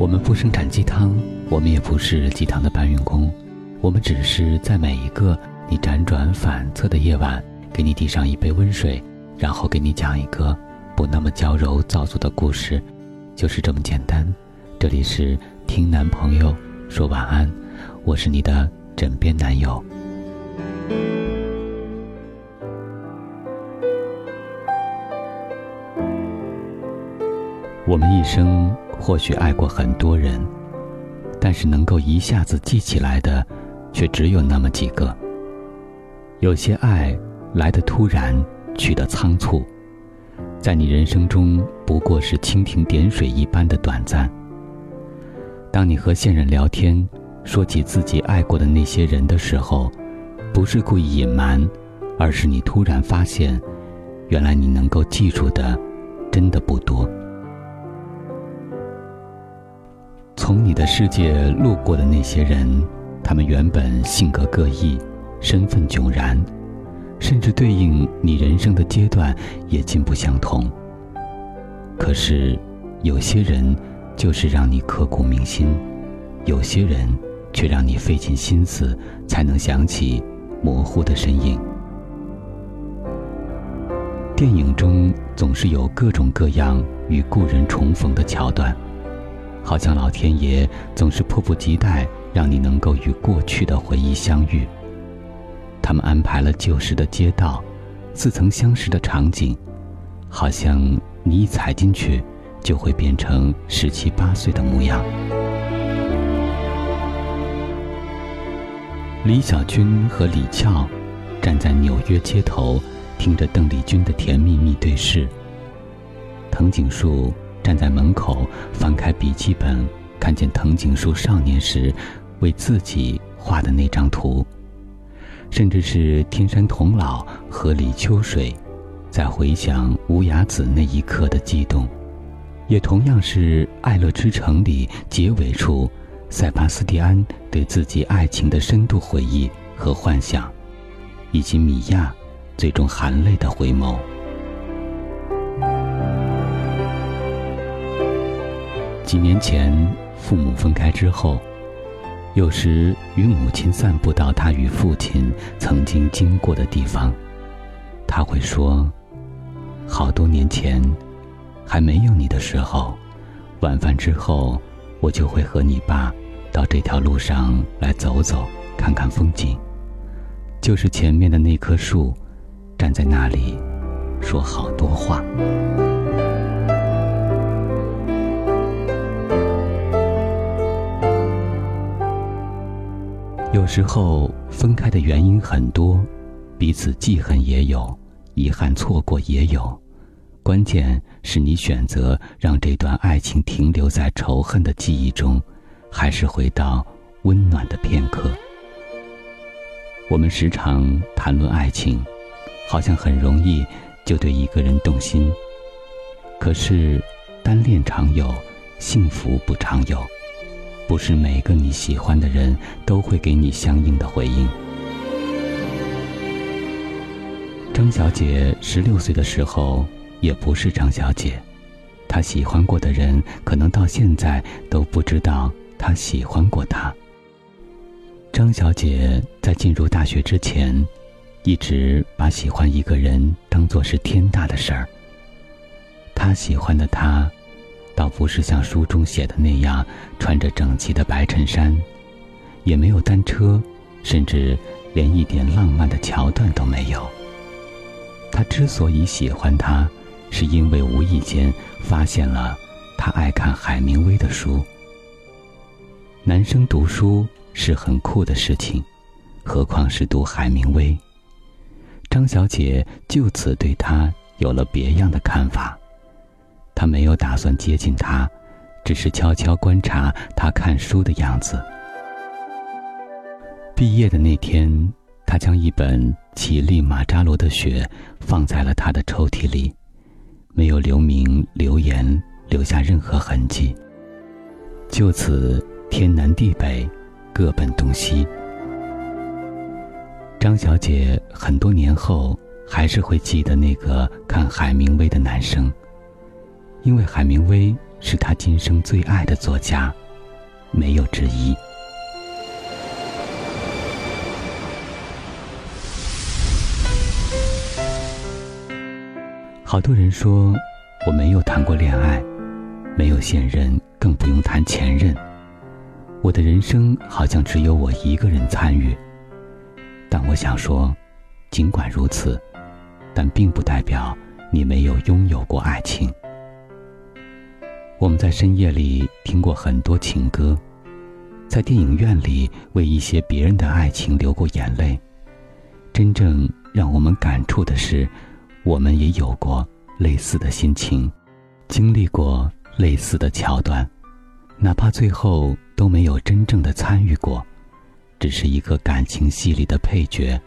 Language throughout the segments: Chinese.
我们不生产鸡汤，我们也不是鸡汤的搬运工，我们只是在每一个你辗转反侧的夜晚，给你递上一杯温水，然后给你讲一个不那么娇柔造作的故事，就是这么简单。这里是听男朋友说晚安，我是你的枕边男友。我们一生或许爱过很多人，但是能够一下子记起来的，却只有那么几个。有些爱来的突然，去的仓促，在你人生中不过是蜻蜓点水一般的短暂。当你和现任聊天，说起自己爱过的那些人的时候，不是故意隐瞒，而是你突然发现，原来你能够记住的，真的不多。从你的世界路过的那些人，他们原本性格各异，身份迥然，甚至对应你人生的阶段也尽不相同。可是，有些人就是让你刻骨铭心，有些人却让你费尽心思才能想起模糊的身影。电影中总是有各种各样与故人重逢的桥段。好像老天爷总是迫不及待让你能够与过去的回忆相遇。他们安排了旧时的街道，似曾相识的场景，好像你一踩进去，就会变成十七八岁的模样。李小军和李俏站在纽约街头，听着邓丽君的甜蜜蜜对视。藤井树。站在门口，翻开笔记本，看见藤井树少年时为自己画的那张图，甚至是天山童姥和李秋水在回想无崖子那一刻的激动，也同样是《爱乐之城》里结尾处，塞巴斯蒂安对自己爱情的深度回忆和幻想，以及米娅最终含泪的回眸。几年前，父母分开之后，有时与母亲散步到他与父亲曾经经过的地方，他会说：“好多年前，还没有你的时候，晚饭之后，我就会和你爸到这条路上来走走，看看风景。就是前面的那棵树，站在那里，说好多话。”有时候分开的原因很多，彼此记恨也有，遗憾错过也有，关键是你选择让这段爱情停留在仇恨的记忆中，还是回到温暖的片刻。我们时常谈论爱情，好像很容易就对一个人动心，可是单恋常有，幸福不常有。不是每个你喜欢的人都会给你相应的回应。张小姐十六岁的时候也不是张小姐，她喜欢过的人可能到现在都不知道她喜欢过他。张小姐在进入大学之前，一直把喜欢一个人当做是天大的事儿。她喜欢的他。倒不是像书中写的那样穿着整齐的白衬衫，也没有单车，甚至连一点浪漫的桥段都没有。他之所以喜欢他，是因为无意间发现了他爱看海明威的书。男生读书是很酷的事情，何况是读海明威。张小姐就此对他有了别样的看法。他没有打算接近他，只是悄悄观察他看书的样子。毕业的那天，他将一本《乞力马扎罗的雪》放在了他的抽屉里，没有留名留言，留下任何痕迹。就此天南地北，各奔东西。张小姐很多年后还是会记得那个看海明威的男生。因为海明威是他今生最爱的作家，没有之一。好多人说我没有谈过恋爱，没有现任，更不用谈前任。我的人生好像只有我一个人参与。但我想说，尽管如此，但并不代表你没有拥有过爱情。我们在深夜里听过很多情歌，在电影院里为一些别人的爱情流过眼泪。真正让我们感触的是。我们也有过类似的心情，经历过类似的桥段，哪怕最后都没有真正的参与过，只是一个感情戏里的配角。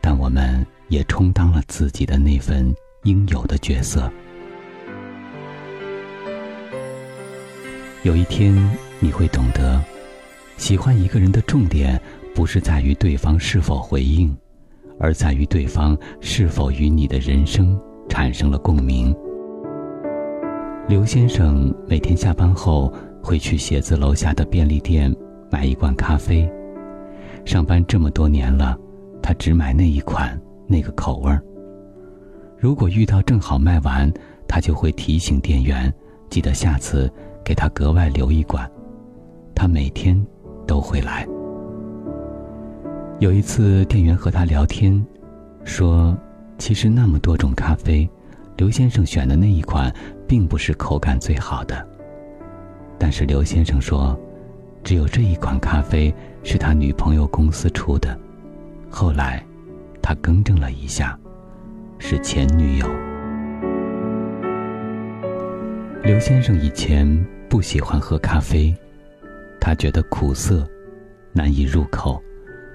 但我们也充当了自己的那份应有的角色。有一天你会懂得，喜欢一个人的重点不是在于对方是否回应。而在于对方是否与你的人生产生了共鸣。刘先生每天下班后会去写字楼下的便利店买一罐咖啡。上班这么多年了，他只买那一款那个口味儿。如果遇到正好卖完，他就会提醒店员，记得下次给他格外留一罐。他每天都会来。有一次，店员和他聊天，说：“其实那么多种咖啡，刘先生选的那一款，并不是口感最好的。但是刘先生说，只有这一款咖啡是他女朋友公司出的。后来，他更正了一下，是前女友。刘先生以前不喜欢喝咖啡，他觉得苦涩，难以入口。”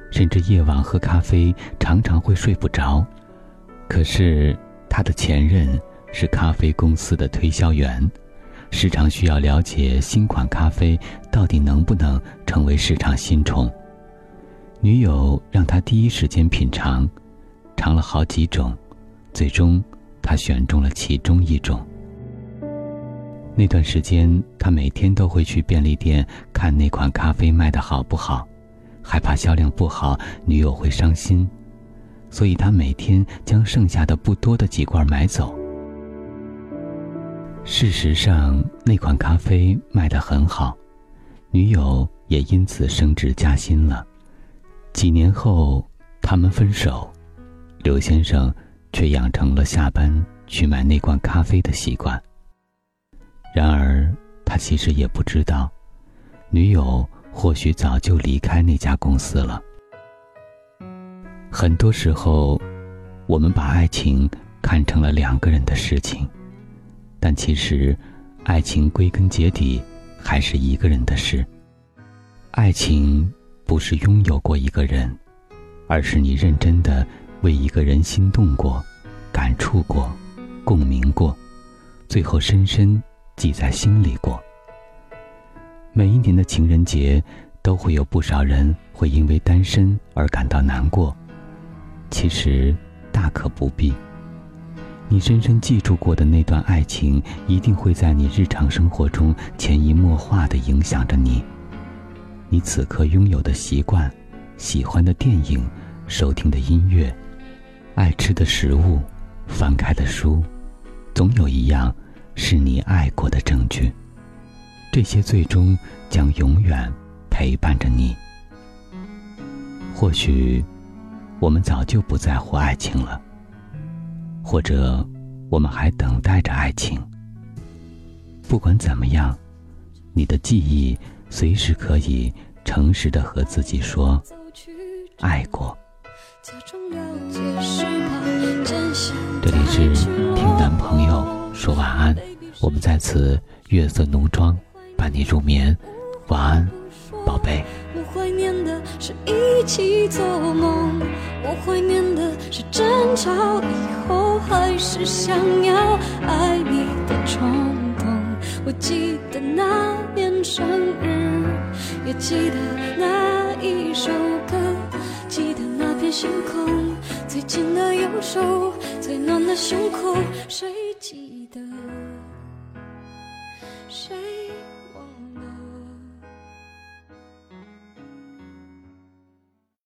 甚至夜晚喝咖啡常常会睡不着，可是他的前任是咖啡公司的推销员，时常需要了解新款咖啡到底能不能成为市场新宠。女友让他第一时间品尝，尝了好几种，最终他选中了其中一种。那段时间，他每天都会去便利店看那款咖啡卖的好不好。害怕销量不好，女友会伤心，所以他每天将剩下的不多的几罐买走。事实上，那款咖啡卖得很好，女友也因此升职加薪了。几年后，他们分手，刘先生却养成了下班去买那罐咖啡的习惯。然而，他其实也不知道，女友。或许早就离开那家公司了。很多时候，我们把爱情看成了两个人的事情，但其实，爱情归根结底还是一个人的事。爱情不是拥有过一个人，而是你认真的为一个人心动过、感触过、共鸣过，最后深深记在心里过。每一年的情人节，都会有不少人会因为单身而感到难过。其实，大可不必。你深深记住过的那段爱情，一定会在你日常生活中潜移默化地影响着你。你此刻拥有的习惯、喜欢的电影、收听的音乐、爱吃的食物、翻开的书，总有一样是你爱过的证据。这些最终将永远陪伴着你。或许，我们早就不在乎爱情了，或者，我们还等待着爱情。不管怎么样，你的记忆随时可以诚实的和自己说：爱过。这里是听男朋友说晚安，我们在此月色浓妆。伴你入眠，晚安，宝贝。我怀念的是一起做梦，我怀念的是争吵以后还是想要爱你的冲动。我记得那年生日，也记得那一首歌，记得那片星空，最紧的右手，最暖的胸口，谁